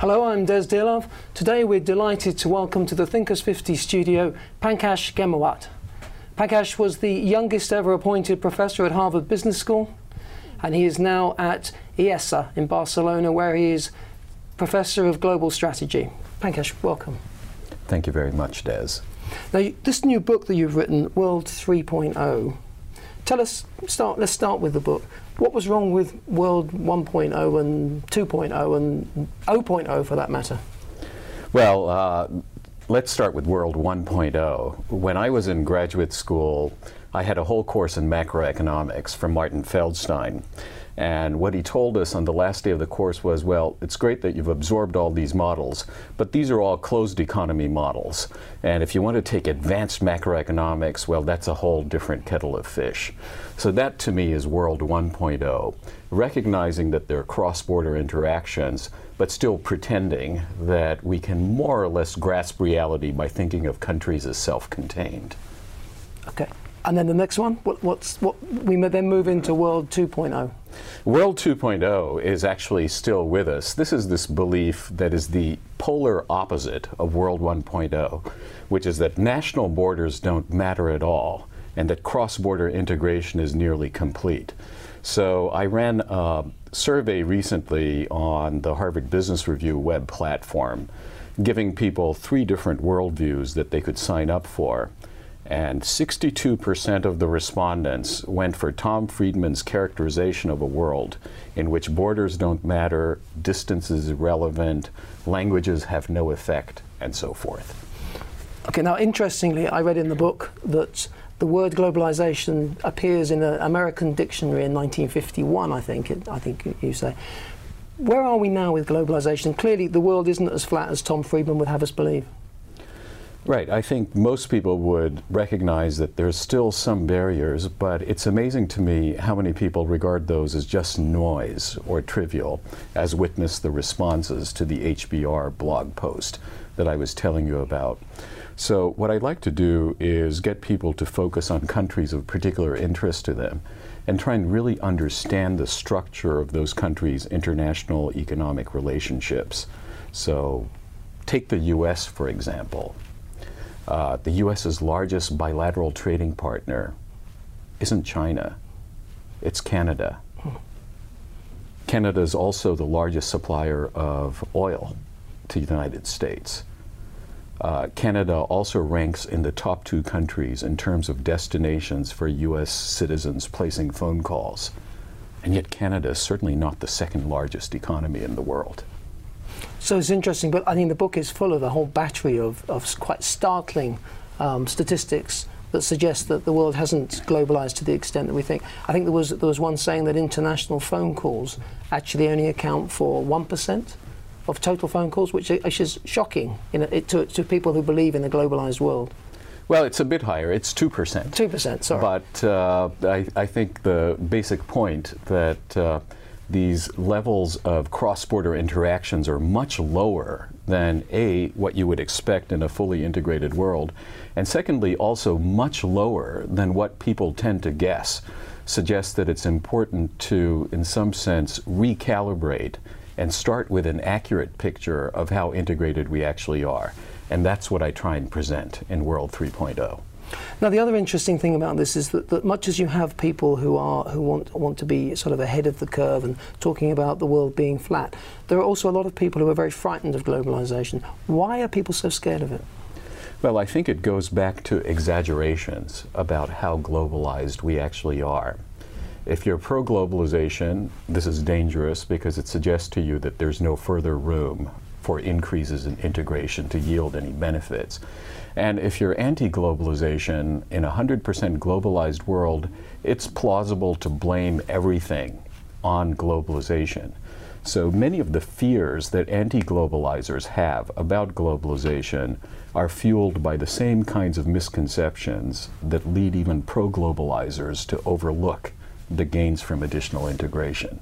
Hello, I'm Des Dearlove. Today we're delighted to welcome to the Thinkers 50 studio Pankaj Ghemawat. Pankaj was the youngest ever appointed professor at Harvard Business School, and he is now at IESE in Barcelona, where he is professor of global strategy. Pankaj, welcome. Thank you very much, Des. Now, this new book that you've written, World 3.0, tell us, start, let's start with the book. What was wrong with World 1.0 and 2.0 and 0.0 for that matter? Well, uh, let's start with World 1.0. When I was in graduate school, I had a whole course in macroeconomics from Martin Feldstein. And what he told us on the last day of the course was, well, it's great that you've absorbed all these models, but these are all closed economy models. And if you want to take advanced macroeconomics, well, that's a whole different kettle of fish. So that to me is World 1.0, recognizing that there are cross-border interactions, but still pretending that we can more or less grasp reality by thinking of countries as self-contained. Okay. And then the next one, what, what's what we then move into World 2.0. World 2.0 is actually still with us. This is this belief that is the polar opposite of World 1.0, which is that national borders don't matter at all and that cross-border integration is nearly complete. So I ran a survey recently on the Harvard Business Review web platform, giving people three different worldviews that they could sign up for and 62% of the respondents went for Tom Friedman's characterization of a world in which borders don't matter, distance is irrelevant, languages have no effect, and so forth. Okay, now interestingly, I read in the book that the word globalization appears in an American dictionary in 1951, I think, it, I think you say. Where are we now with globalization? Clearly, the world isn't as flat as Tom Friedman would have us believe. Right. I think most people would recognize that there's still some barriers, but it's amazing to me how many people regard those as just noise or trivial, as witness the responses to the HBR blog post that I was telling you about. So what I'd like to do is get people to focus on countries of particular interest to them and try and really understand the structure of those countries' international economic relationships. So take the US, for example. Uh, the U.S.'s largest bilateral trading partner isn't China, it's Canada. Canada is also the largest supplier of oil to the United States. Uh, Canada also ranks in the top two countries in terms of destinations for U.S. citizens placing phone calls. And yet Canada is certainly not the second largest economy in the world. So it's interesting, but I think the book is full of a whole battery of, of quite startling um, statistics that suggest that the world hasn't globalized to the extent that we think. I think there was there was one saying that international phone calls actually only account for one percent of total phone calls, which, is shocking in a, to, to people who believe in the globalized world. Well, it's a bit higher. It's 2%. 2%, sorry. But uh, I, I, think the basic point that uh, these levels of cross-border interactions are much lower than A, what you would expect in a fully integrated world, and secondly, also much lower than what people tend to guess, suggests that it's important to, in some sense, recalibrate and start with an accurate picture of how integrated we actually are. And that's what I try and present in World 3.0. Now, the other interesting thing about this is that, that, much as you have people who are who want want to be sort of ahead of the curve and talking about the world being flat, there are also a lot of people who are very frightened of globalization. Why are people so scared of it? Well, I think it goes back to exaggerations about how globalized we actually are. If you're pro globalization, this is dangerous because it suggests to you that there's no further room for increases in integration to yield any benefits. And if you're anti-globalization in a 100% globalized world, it's plausible to blame everything on globalization. So many of the fears that anti-globalizers have about globalization are fueled by the same kinds of misconceptions that lead even pro-globalizers to overlook the gains from additional integration.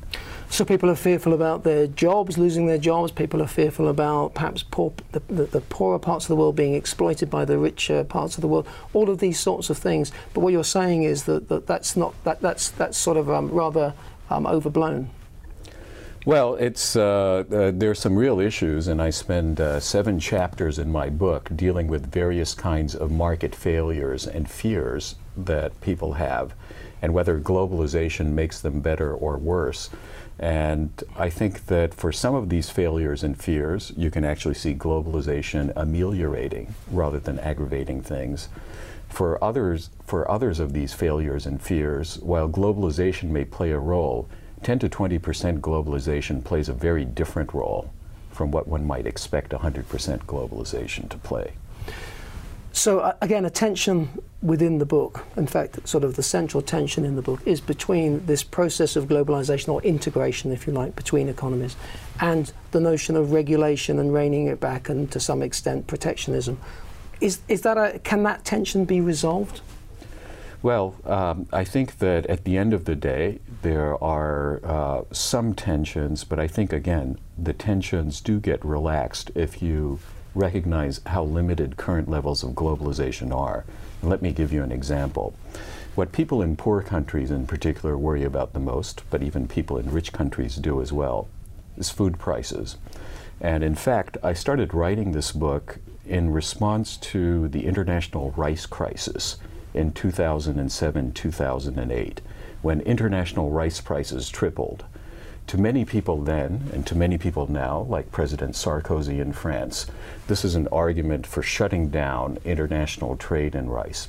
So people are fearful about their jobs, losing their jobs. People are fearful about perhaps poor, the, the, the, poorer parts of the world being exploited by the richer parts of the world. All of these sorts of things. But what you're saying is that, that that's not that, that's that's sort of um, rather um, overblown. Well, it's uh, uh, there's some real issues, and I spend uh, seven chapters in my book dealing with various kinds of market failures and fears that people have, and whether globalization makes them better or worse. And I think that for some of these failures and fears, you can actually see globalization ameliorating rather than aggravating things. For others, for others of these failures and fears, while globalization may play a role, 10 to 20 percent globalization plays a very different role from what one might expect 100 percent globalization to play. So uh, again, a tension within the book, in fact, sort of the central tension in the book, is between this process of globalization or integration, if you like, between economies, and the notion of regulation and reining it back, and to some extent protectionism. Is, is that a, can that tension be resolved? Well, um, I think that at the end of the day, there are uh, some tensions, but I think, again, the tensions do get relaxed if you recognize how limited current levels of globalization are. Let me give you an example. What people in poor countries in particular worry about the most, but even people in rich countries do as well, is food prices. And in fact, I started writing this book in response to the international rice crisis in 2007 2008, when international rice prices tripled. To many people then, and to many people now, like President Sarkozy in France, this is an argument for shutting down international trade in rice.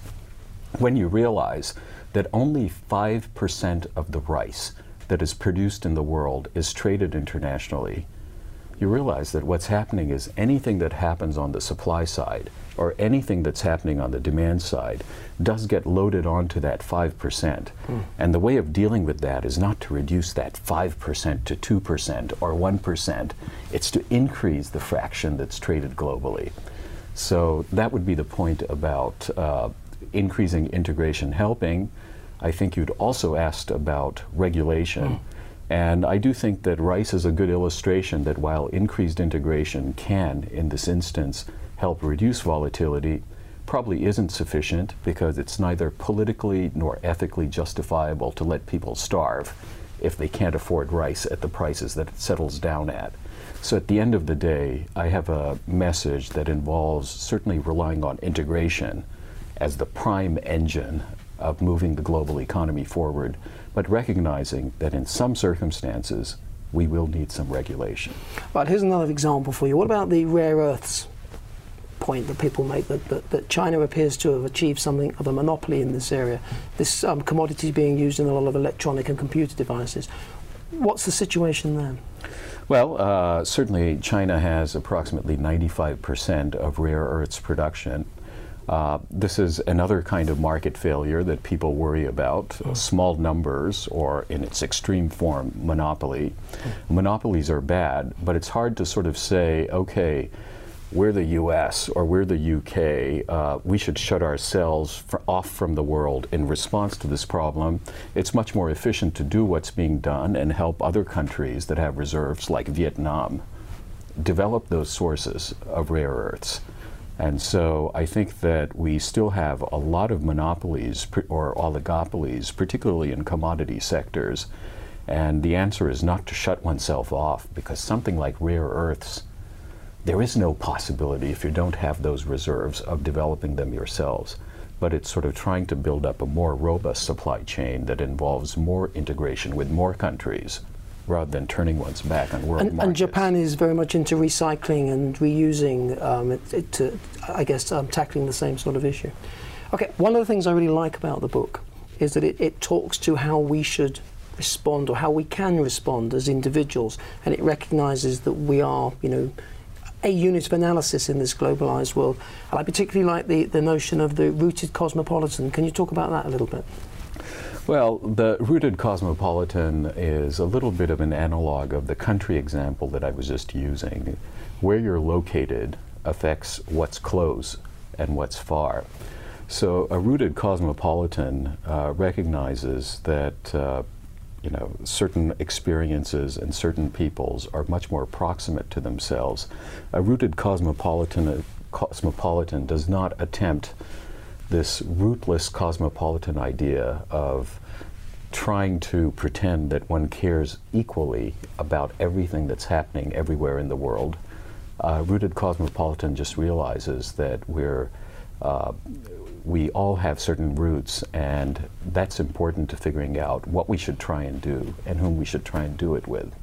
When you realize that only 5% of the rice that is produced in the world is traded internationally, you realize that what's happening is anything that happens on the supply side or anything that's happening on the demand side does get loaded onto that 5%. Mm. And the way of dealing with that is not to reduce that 5% to 2% or 1%, it's to increase the fraction that's traded globally. So that would be the point about uh, increasing integration helping. I think you'd also asked about regulation. Mm. And I do think that rice is a good illustration that while increased integration can, in this instance, help reduce volatility, probably isn't sufficient because it's neither politically nor ethically justifiable to let people starve if they can't afford rice at the prices that it settles down at. So at the end of the day, I have a message that involves certainly relying on integration as the prime engine of moving the global economy forward, but recognizing that in some circumstances, we will need some regulation. Right, here's another example for you. What about the rare earths point that people make that, that, that, China appears to have achieved something of a monopoly in this area. This um, commodity is being used in a lot of electronic and computer devices. What's the situation there? Well, uh, certainly China has approximately 95% of rare earths production. Uh, this is another kind of market failure that people worry about uh, small numbers, or in its extreme form, monopoly. Monopolies are bad, but it's hard to sort of say, okay, we're the US or we're the UK, uh, we should shut ourselves off from the world in response to this problem. It's much more efficient to do what's being done and help other countries that have reserves, like Vietnam, develop those sources of rare earths. And so I think that we still have a lot of monopolies or oligopolies, particularly in commodity sectors. And the answer is not to shut oneself off because something like rare earths there is no possibility if you don't have those reserves of developing them yourselves. But it's sort of trying to build up a more robust supply chain that involves more integration with more countries rather than turning one's back on world and, markets. And Japan is very much into recycling and reusing, um, it, it to, I guess, um, tackling the same sort of issue. Okay, one of the things I really like about the book is that it, it talks to how we should respond or how we can respond as individuals, and it recognizes that we are, you know, a unit of analysis in this globalized world. And I particularly like the, the notion of the rooted cosmopolitan. Can you talk about that a little bit? Well, the rooted cosmopolitan is a little bit of an analog of the country example that I was just using. Where you're located affects what's close and what's far. So a rooted cosmopolitan uh, recognizes that uh, you know, certain experiences and certain peoples are much more proximate to themselves. A rooted cosmopolitan, cosmopolitan does not attempt this rootless cosmopolitan idea of trying to pretend that one cares equally about everything that's happening everywhere in the world. Uh, rooted cosmopolitan just realizes that we're uh, we all have certain roots, and that's important to figuring out what we should try and do and whom we should try and do it with.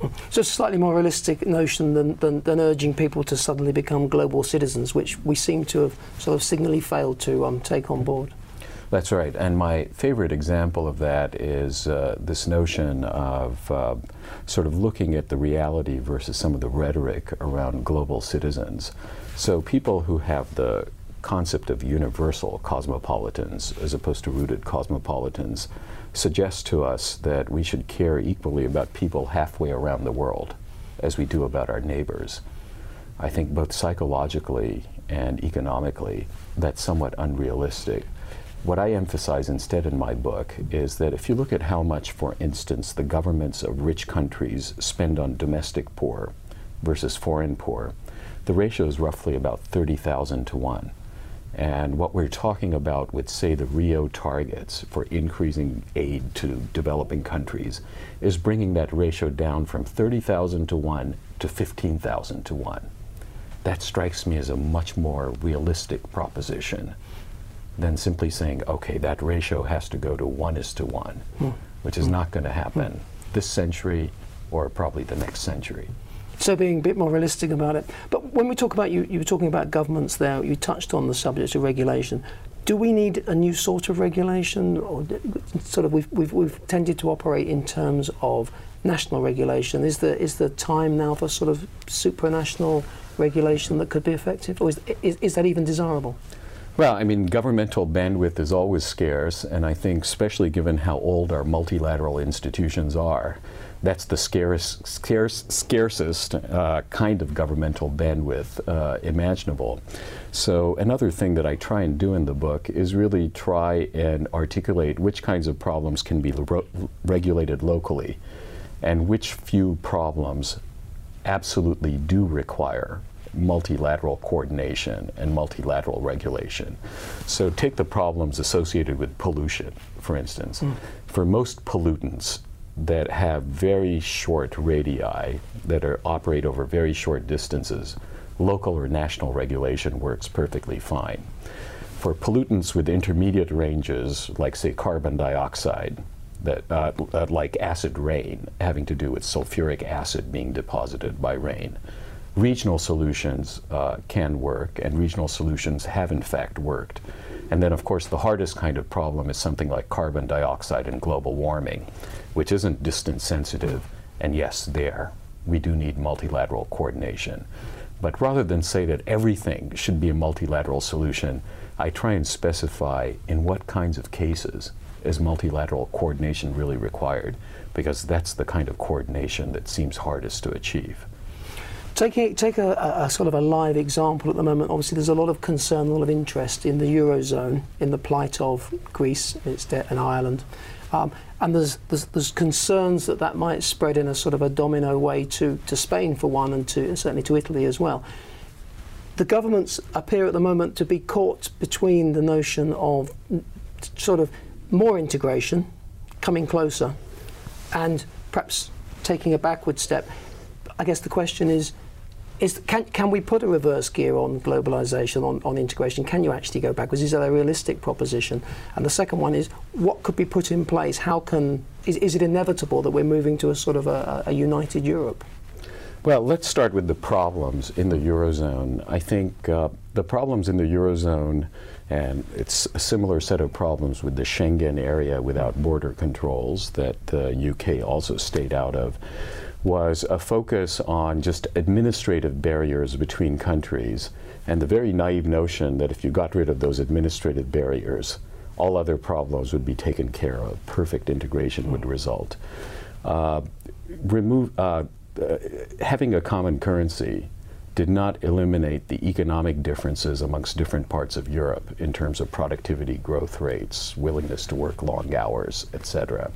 So it's a slightly more realistic notion than, than, than, urging people to suddenly become global citizens, which we seem to have sort of signally failed to um, take on board. That's right. And my favorite example of that is uh, this notion of uh, sort of looking at the reality versus some of the rhetoric around global citizens. So people who have the concept of universal cosmopolitans as opposed to rooted cosmopolitans suggests to us that we should care equally about people halfway around the world as we do about our neighbors. I think both psychologically and economically that's somewhat unrealistic. What I emphasize instead in my book is that if you look at how much, for instance, the governments of rich countries spend on domestic poor versus foreign poor, the ratio is roughly about 30,000 to 1. And what we're talking about with, say, the Rio targets for increasing aid to developing countries is bringing that ratio down from 30,000 to 1 to 15,000 to 1. That strikes me as a much more realistic proposition than simply saying, okay, that ratio has to go to 1 is to 1, hmm. which is not going to happen this century or probably the next century. So being a bit more realistic about it. But when we talk about you, you were talking about governments there. You touched on the subject of regulation. Do we need a new sort of regulation, or sort of we've, we've, we've tended to operate in terms of national regulation? Is the is the time now for sort of supranational regulation that could be effective, or is, is, is that even desirable? Well, I mean, governmental bandwidth is always scarce, and I think, especially given how old our multilateral institutions are, that's the scarce, scarce, scarcest uh, kind of governmental bandwidth uh, imaginable. So another thing that I try and do in the book is really try and articulate which kinds of problems can be regulated locally and which few problems absolutely do require multilateral coordination and multilateral regulation. So take the problems associated with pollution, for instance. Mm. For most pollutants, that have very short radii that are operate over very short distances, local or national regulation works perfectly fine. For pollutants with intermediate ranges, like say carbon dioxide, that uh, uh, like acid rain, having to do with sulfuric acid being deposited by rain, regional solutions uh, can work, and regional solutions have in fact worked. And then, of course, the hardest kind of problem is something like carbon dioxide and global warming, which isn't distance sensitive. And yes, there, we do need multilateral coordination. But rather than say that everything should be a multilateral solution, I try and specify in what kinds of cases is multilateral coordination really required, because that's the kind of coordination that seems hardest to achieve. Take, a, take a, a, sort of a live example at the moment. Obviously, there's a lot of concern, a lot of interest in the Eurozone, in the plight of Greece, its debt, and Ireland. Um, and there's, there's, there's, concerns that that might spread in a sort of a domino way to, to Spain, for one, and, to, and certainly to Italy as well. The governments appear at the moment to be caught between the notion of sort of more integration, coming closer, and perhaps taking a backward step. I guess the question is is can, can we put a reverse gear on globalization, on, on integration? Can you actually go backwards? Is that a realistic proposition? And the second one is what could be put in place? How can, is, is it inevitable that we're moving to a sort of a, a united Europe? Well, let's start with the problems in the Eurozone. I think uh, the problems in the Eurozone, and it's a similar set of problems with the Schengen area without border controls that the UK also stayed out of was a focus on just administrative barriers between countries and the very naive notion that if you got rid of those administrative barriers, all other problems would be taken care of. Perfect integration would result. Uh, remove, uh, uh, having a common currency did not eliminate the economic differences amongst different parts of Europe in terms of productivity growth rates, willingness to work long hours, etc.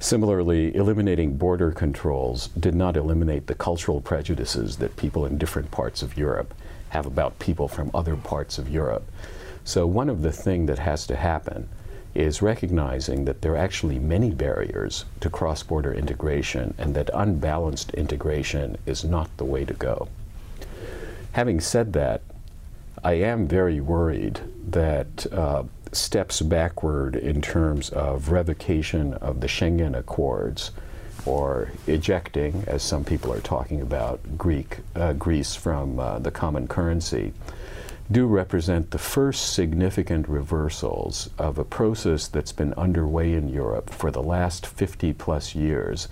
Similarly, eliminating border controls did not eliminate the cultural prejudices that people in different parts of Europe have about people from other parts of Europe. So one of the things that has to happen is recognizing that there are actually many barriers to cross border integration and that unbalanced integration is not the way to go. Having said that, I am very worried that uh, steps backward in terms of revocation of the Schengen Accords or ejecting, as some people are talking about, Greek, uh, Greece from uh, the common currency do represent the first significant reversals of a process that's been underway in Europe for the last 50 plus years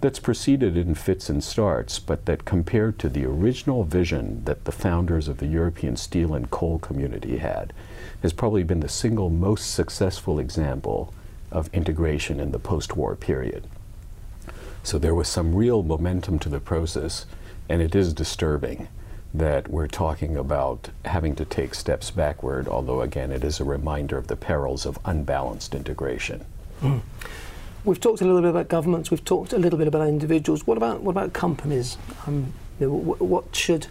that's proceeded in fits and starts, but that compared to the original vision that the founders of the European steel and coal community had, has probably been the single most successful example of integration in the post war period. So there was some real momentum to the process, and it is disturbing that we're talking about having to take steps backward, although again, it is a reminder of the perils of unbalanced integration. Mm. We've talked a little bit about governments. We've talked a little bit about individuals. What about what about companies? Um, you know, what should,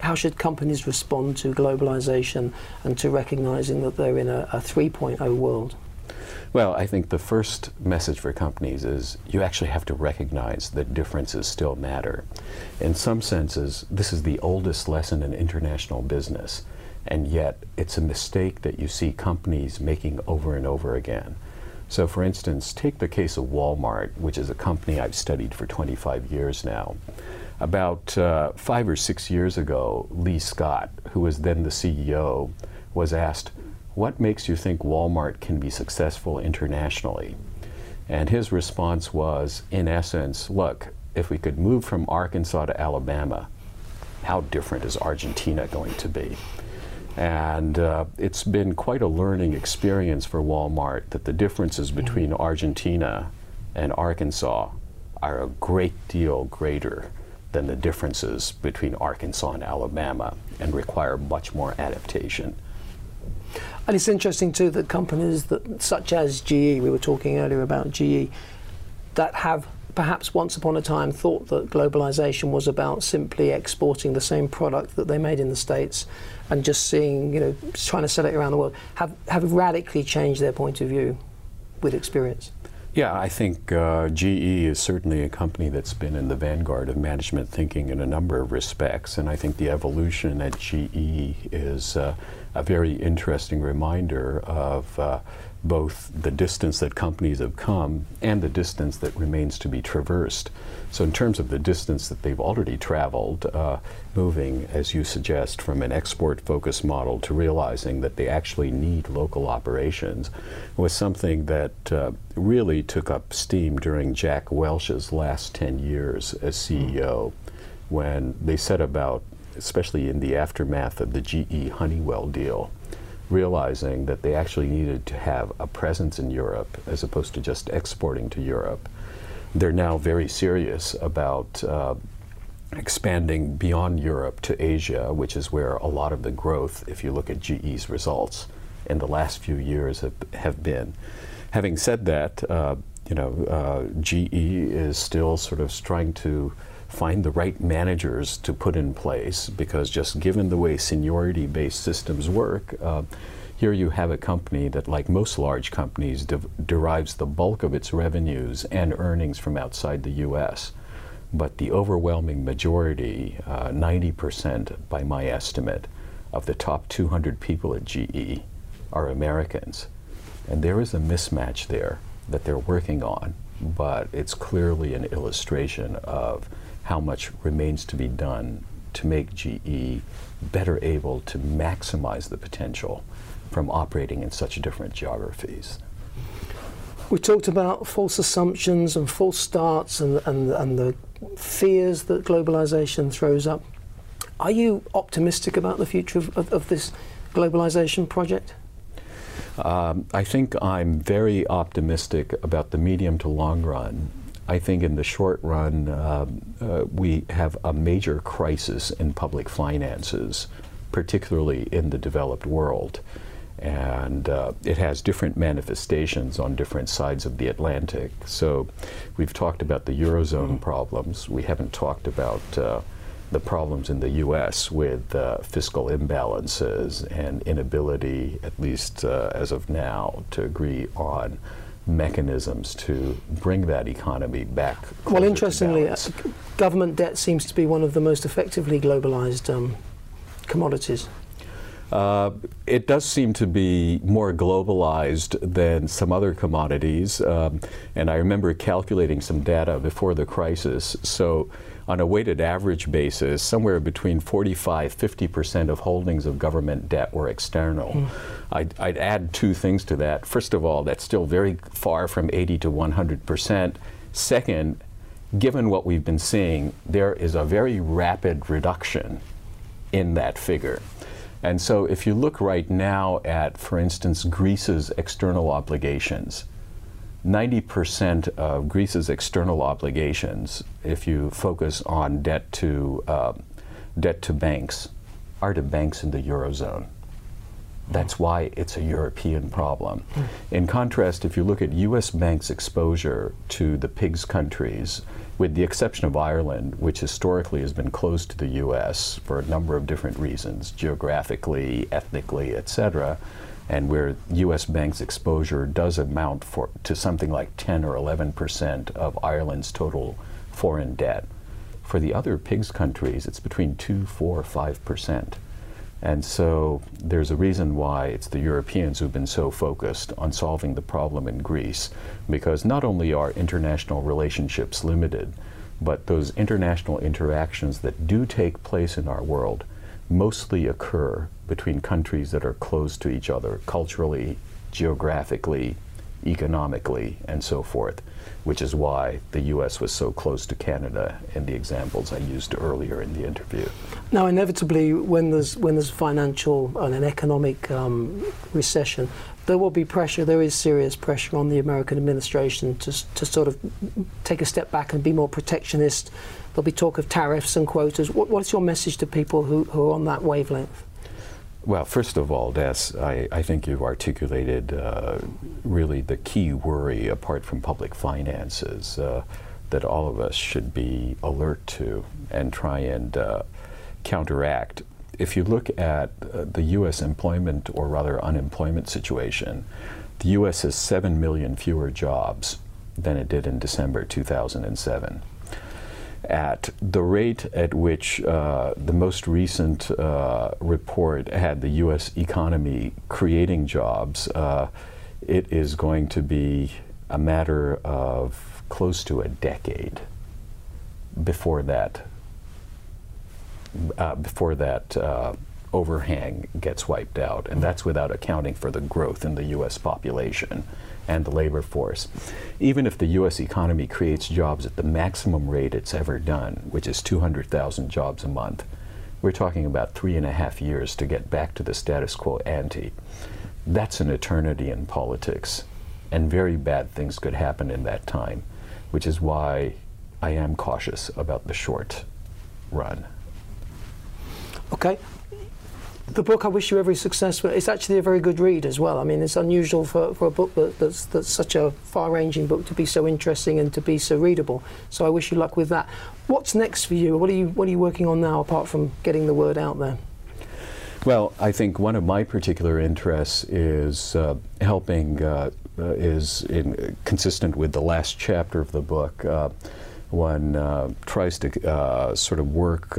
how should companies respond to globalization and to recognizing that they're in a, a 3.0 world? Well, I think the first message for companies is you actually have to recognize that differences still matter. In some senses, this is the oldest lesson in international business, and yet it's a mistake that you see companies making over and over again. So, for instance, take the case of Walmart, which is a company I've studied for 25 years now. About uh, five or six years ago, Lee Scott, who was then the CEO, was asked, what makes you think Walmart can be successful internationally? And his response was, in essence, look, if we could move from Arkansas to Alabama, how different is Argentina going to be? And uh, it's been quite a learning experience for Walmart that the differences between Argentina and Arkansas are a great deal greater than the differences between Arkansas and Alabama and require much more adaptation. And it's interesting too that companies that, such as GE, we were talking earlier about GE, that have perhaps once upon a time thought that globalization was about simply exporting the same product that they made in the States and just seeing, you know, trying to sell it around the world, have, have radically changed their point of view with experience. Yeah, I think uh, GE is certainly a company that's been in the vanguard of management thinking in a number of respects, and I think the evolution at GE is uh, a very interesting reminder of uh, both the distance that companies have come and the distance that remains to be traversed. So, in terms of the distance that they've already traveled, uh, moving, as you suggest, from an export focused model to realizing that they actually need local operations was something that uh, really took up steam during Jack Welch's last 10 years as CEO when they set about, especially in the aftermath of the GE Honeywell deal realizing that they actually needed to have a presence in Europe as opposed to just exporting to Europe. They're now very serious about uh, expanding beyond Europe to Asia, which is where a lot of the growth, if you look at GE's results in the last few years, have, have been. Having said that, uh, you know, uh, GE is still sort of trying to find the right managers to put in place because just given the way seniority based systems work, uh, here you have a company that, like most large companies, de- derives the bulk of its revenues and earnings from outside the U.S. But the overwhelming majority, uh, 90% by my estimate, of the top 200 people at GE are Americans. And there is a mismatch there that they're working on, but it's clearly an illustration of how much remains to be done to make GE better able to maximize the potential from operating in such different geographies. We talked about false assumptions and false starts and, and, and the fears that globalization throws up. Are you optimistic about the future of, of, of this globalization project? Um, I think I'm very optimistic about the medium to long run I think in the short run, uh, uh, we have a major crisis in public finances, particularly in the developed world. And uh, it has different manifestations on different sides of the Atlantic. So we've talked about the Eurozone problems. We haven't talked about uh, the problems in the U.S. with uh, fiscal imbalances and inability, at least uh, as of now, to agree on mechanisms to bring that economy back. Well, interestingly, uh, government debt seems to be one of the most effectively globalized um, commodities. Uh, it does seem to be more globalized than some other commodities. Um, and I remember calculating some data before the crisis. So, on a weighted average basis, somewhere between 45 50% of holdings of government debt were external. Mm. I'd, I'd, add two things to that. First of all, that's still very far from 80 to 100%. Second, given what we've been seeing, there is a very rapid reduction in that figure. And so if you look right now at, for instance, Greece's external obligations, 90% of Greece's external obligations, if you focus on debt to, uh, debt to banks, are to banks in the Eurozone. That's why it's a European problem. Mm. In contrast, if you look at US banks' exposure to the PIGS countries, with the exception of Ireland, which historically has been closed to the US for a number of different reasons, geographically, ethnically, etc., and where US banks' exposure does amount for, to something like 10 or 11 percent of Ireland's total foreign debt. For the other PIGS countries, it's between 2, 4, 5 percent. And so there's a reason why it's the Europeans who've been so focused on solving the problem in Greece, because not only are international relationships limited, but those international interactions that do take place in our world mostly occur between countries that are close to each other culturally, geographically, economically, and so forth, which is why the U.S. was so close to Canada in the examples I used earlier in the interview. Now, inevitably, when there's when there's a financial and an economic um, recession, there will be pressure. There is serious pressure on the American administration to to sort of take a step back and be more protectionist. There'll be talk of tariffs and quotas. What, what's your message to people who, who are on that wavelength? Well, first of all, Des, I, I think you've articulated uh, really the key worry apart from public finances uh, that all of us should be alert to and try and uh, counteract. If you look at uh, the U.S. employment or rather unemployment situation, the U.S. has 7 million fewer jobs than it did in December 2007 at the rate at which uh, the most recent uh, report had the U.S. economy creating jobs, uh, it is going to be a matter of close to a decade before that. Uh, before that uh, overhang gets wiped out, and that's without accounting for the growth in the U.S. population and the labor force. Even if the U.S. economy creates jobs at the maximum rate it's ever done, which is 200,000 jobs a month, we're talking about three and a half years to get back to the status quo ante. That's an eternity in politics, and very bad things could happen in that time, which is why I am cautious about the short run. Okay, the book, I wish you every success. With it's actually a very good read as well. I mean, it's unusual for, for a book that, that's, that's such a far ranging book to be so interesting and to be so readable. So I wish you luck with that. What's next for you? What are you, what are you working on now apart from getting the word out there? Well, I think one of my particular interests is uh, helping, uh, uh, is in, consistent with the last chapter of the book. Uh, one uh, tries to uh, sort of work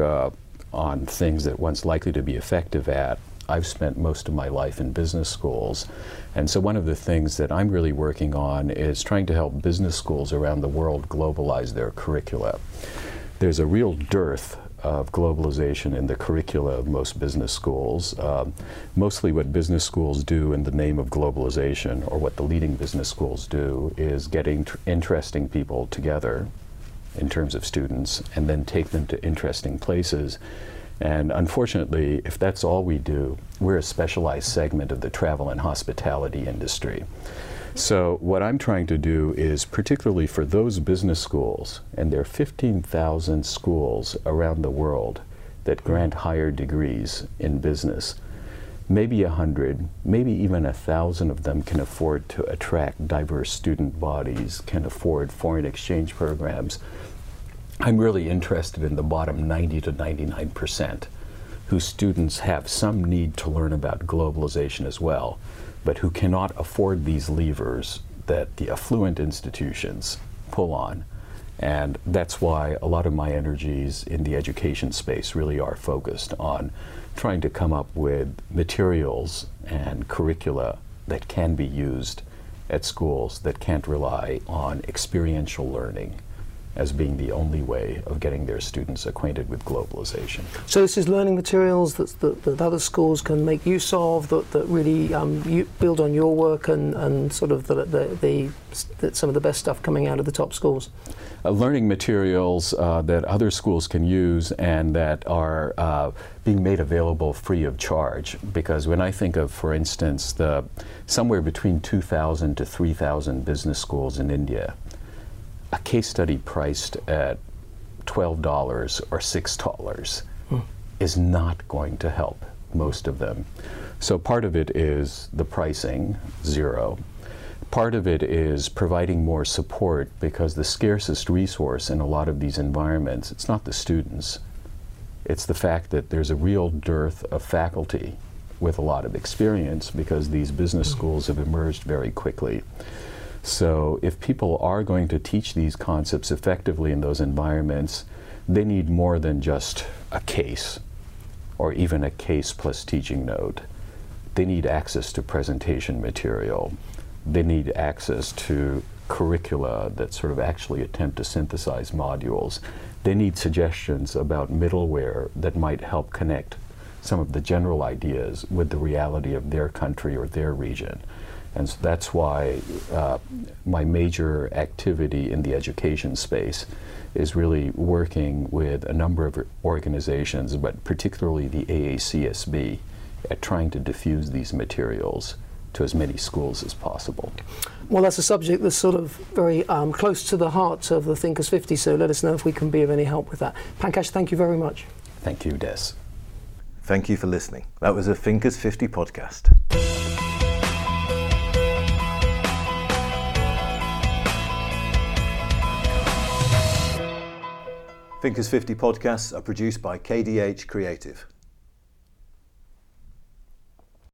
on things that one's likely to be effective at. I've spent most of my life in business schools. And so, one of the things that I'm really working on is trying to help business schools around the world globalize their curricula. There's a real dearth of globalization in the curricula of most business schools. Um, mostly, what business schools do in the name of globalization, or what the leading business schools do, is getting tr- interesting people together in terms of students and then take them to interesting places. And unfortunately, if that's all we do, we're a specialized segment of the travel and hospitality industry. So, what I'm trying to do is, particularly for those business schools, and there are 15,000 schools around the world that grant higher degrees in business, maybe a hundred, maybe even a thousand of them can afford to attract diverse student bodies, can afford foreign exchange programs, I'm really interested in the bottom 90 to 99 percent whose students have some need to learn about globalization as well, but who cannot afford these levers that the affluent institutions pull on. And that's why a lot of my energies in the education space really are focused on trying to come up with materials and curricula that can be used at schools that can't rely on experiential learning as being the only way of getting their students acquainted with globalization. So this is learning materials that, that, that other schools can make use of, that, that really um, you build on your work and, and sort of the, the, the, the, some of the best stuff coming out of the top schools? Uh, learning materials uh, that other schools can use and that are uh, being made available free of charge. Because when I think of, for instance, the somewhere between 2,000 to 3,000 business schools in India, a case study priced at $12 or $6 hmm. is not going to help most of them. So part of it is the pricing, zero. Part of it is providing more support because the scarcest resource in a lot of these environments, it's not the students. It's the fact that there's a real dearth of faculty with a lot of experience because these business hmm. schools have emerged very quickly. So if people are going to teach these concepts effectively in those environments, they need more than just a case or even a case plus teaching note. They need access to presentation material. They need access to curricula that sort of actually attempt to synthesize modules. They need suggestions about middleware that might help connect some of the general ideas with the reality of their country or their region. And so that's why uh, my major activity in the education space is really working with a number of organizations, but particularly the AACSB, at trying to diffuse these materials to as many schools as possible. Well, that's a subject that's sort of very um, close to the heart of the Thinkers 50, so let us know if we can be of any help with that. Pankaj, thank you very much. Thank you, Des. Thank you for listening. That was a Thinkers 50 podcast. Thinkers 50 podcasts are produced by KDH Creative.